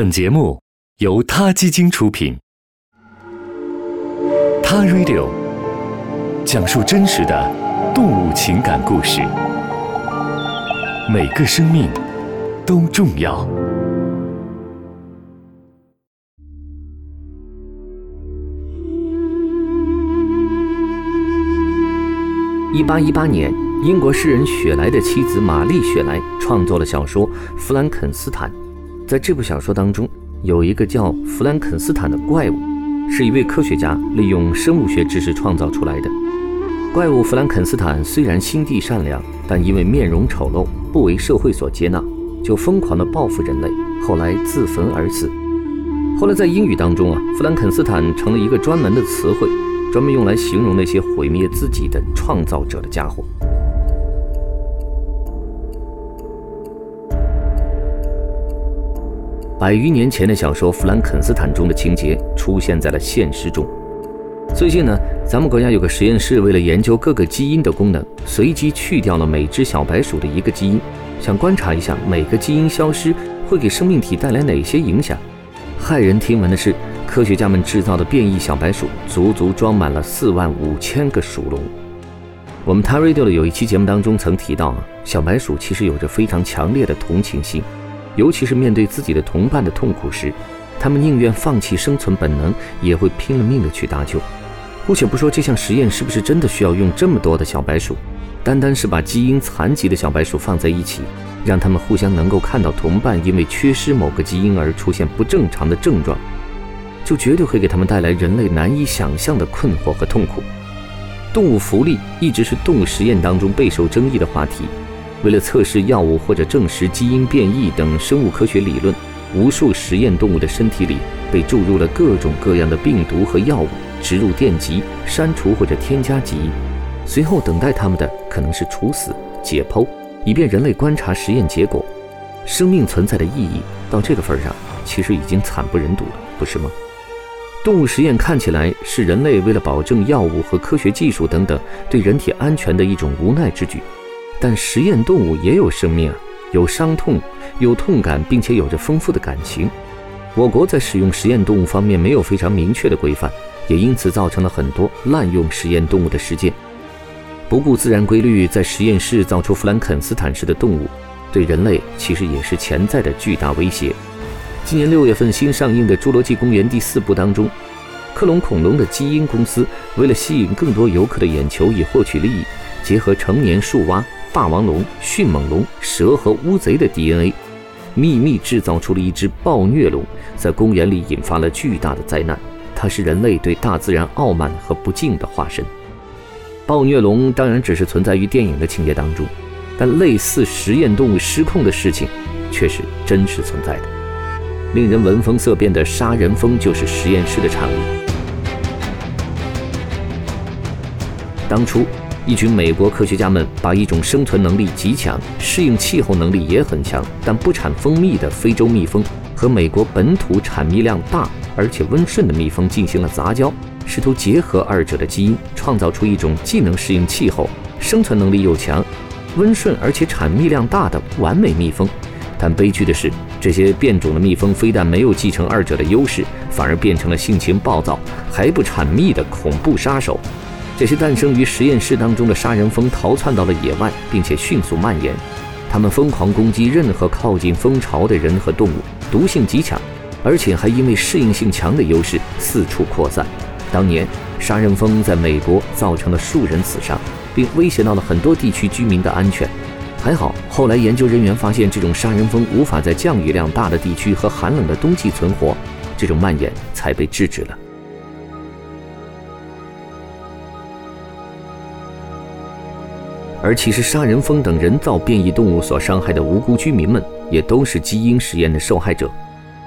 本节目由他基金出品，《他 Radio》讲述真实的动物情感故事，每个生命都重要。一八一八年，英国诗人雪莱的妻子玛丽·雪莱创作了小说《弗兰肯斯坦》。在这部小说当中，有一个叫弗兰肯斯坦的怪物，是一位科学家利用生物学知识创造出来的。怪物弗兰肯斯坦虽然心地善良，但因为面容丑陋，不为社会所接纳，就疯狂地报复人类，后来自焚而死。后来在英语当中啊，弗兰肯斯坦成了一个专门的词汇。专门用来形容那些毁灭自己的创造者的家伙。百余年前的小说《弗兰肯斯坦》中的情节出现在了现实中。最近呢，咱们国家有个实验室，为了研究各个基因的功能，随机去掉了每只小白鼠的一个基因，想观察一下每个基因消失会给生命体带来哪些影响。骇人听闻的是。科学家们制造的变异小白鼠足足装满了四万五千个鼠笼。我们 TARadio 的有一期节目当中曾提到，小白鼠其实有着非常强烈的同情心，尤其是面对自己的同伴的痛苦时，他们宁愿放弃生存本能，也会拼了命的去搭救。姑且不说这项实验是不是真的需要用这么多的小白鼠，单单是把基因残疾的小白鼠放在一起，让他们互相能够看到同伴因为缺失某个基因而出现不正常的症状。就绝对会给他们带来人类难以想象的困惑和痛苦。动物福利一直是动物实验当中备受争议的话题。为了测试药物或者证实基因变异等生物科学理论，无数实验动物的身体里被注入了各种各样的病毒和药物，植入电极，删除或者添加基因，随后等待他们的可能是处死、解剖，以便人类观察实验结果。生命存在的意义到这个份上，其实已经惨不忍睹了，不是吗？动物实验看起来是人类为了保证药物和科学技术等等对人体安全的一种无奈之举，但实验动物也有生命，有伤痛，有痛感，并且有着丰富的感情。我国在使用实验动物方面没有非常明确的规范，也因此造成了很多滥用实验动物的事件。不顾自然规律，在实验室造出弗兰肯斯坦式的动物，对人类其实也是潜在的巨大威胁。今年六月份新上映的《侏罗纪公园》第四部当中，克隆恐龙的基因公司为了吸引更多游客的眼球以获取利益，结合成年树蛙、霸王龙、迅猛龙、蛇和乌贼的 DNA，秘密制造出了一只暴虐龙，在公园里引发了巨大的灾难。它是人类对大自然傲慢和不敬的化身。暴虐龙当然只是存在于电影的情节当中，但类似实验动物失控的事情却是真实存在的。令人闻风色变的杀人蜂就是实验室的产物。当初，一群美国科学家们把一种生存能力极强、适应气候能力也很强，但不产蜂蜜的非洲蜜蜂和美国本土产蜜量大而且温顺的蜜蜂进行了杂交，试图结合二者的基因，创造出一种既能适应气候、生存能力又强、温顺而且产蜜量大的完美蜜蜂。但悲剧的是，这些变种的蜜蜂非但没有继承二者的优势，反而变成了性情暴躁、还不产蜜的恐怖杀手。这些诞生于实验室当中的杀人蜂逃窜到了野外，并且迅速蔓延。它们疯狂攻击任何靠近蜂巢的人和动物，毒性极强，而且还因为适应性强的优势四处扩散。当年，杀人蜂在美国造成了数人死伤，并威胁到了很多地区居民的安全。还好，后来研究人员发现，这种杀人蜂无法在降雨量大的地区和寒冷的冬季存活，这种蔓延才被制止了。而其实，杀人蜂等人造变异动物所伤害的无辜居民们，也都是基因实验的受害者。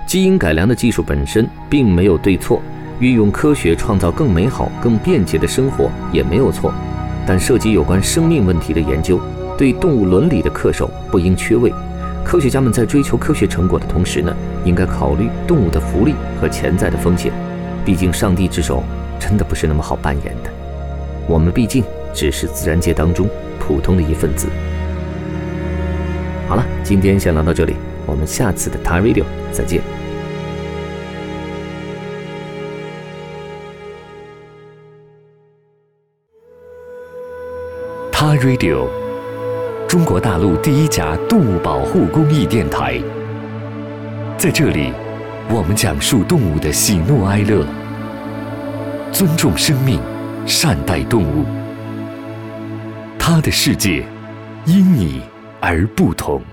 基因改良的技术本身并没有对错，运用科学创造更美好、更便捷的生活也没有错，但涉及有关生命问题的研究。对动物伦理的恪守不应缺位。科学家们在追求科学成果的同时呢，应该考虑动物的福利和潜在的风险。毕竟，上帝之手真的不是那么好扮演的。我们毕竟只是自然界当中普通的一份子。好了，今天先聊到这里，我们下次的 TIRadio 再见。TIRADIO 中国大陆第一家动物保护公益电台。在这里，我们讲述动物的喜怒哀乐。尊重生命，善待动物。他的世界，因你而不同。